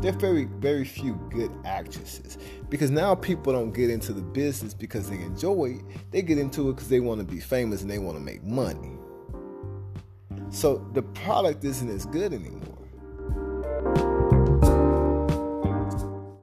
There are very, very few good actresses because now people don't get into the business because they enjoy it. They get into it because they want to be famous and they want to make money. So the product isn't as good anymore.